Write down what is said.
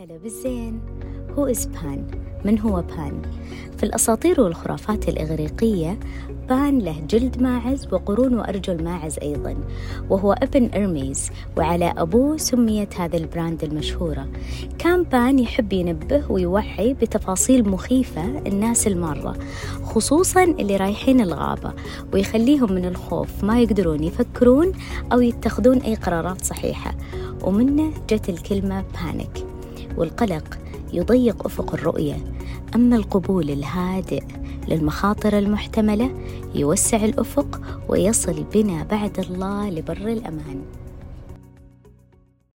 هلا بالزين هو إز بان من هو بان؟ في الأساطير والخرافات الإغريقية بان له جلد ماعز وقرون وأرجل ماعز أيضا وهو ابن إرميز وعلى أبوه سميت هذا البراند المشهورة. كان بان يحب ينبه ويوعي بتفاصيل مخيفة الناس المارة خصوصا اللي رايحين الغابة ويخليهم من الخوف ما يقدرون يفكرون أو يتخذون أي قرارات صحيحة. ومنه جت الكلمة بانيك والقلق يضيق أفق الرؤية. أما القبول الهادئ للمخاطر المحتملة يوسع الأفق ويصل بنا بعد الله لبر الأمان.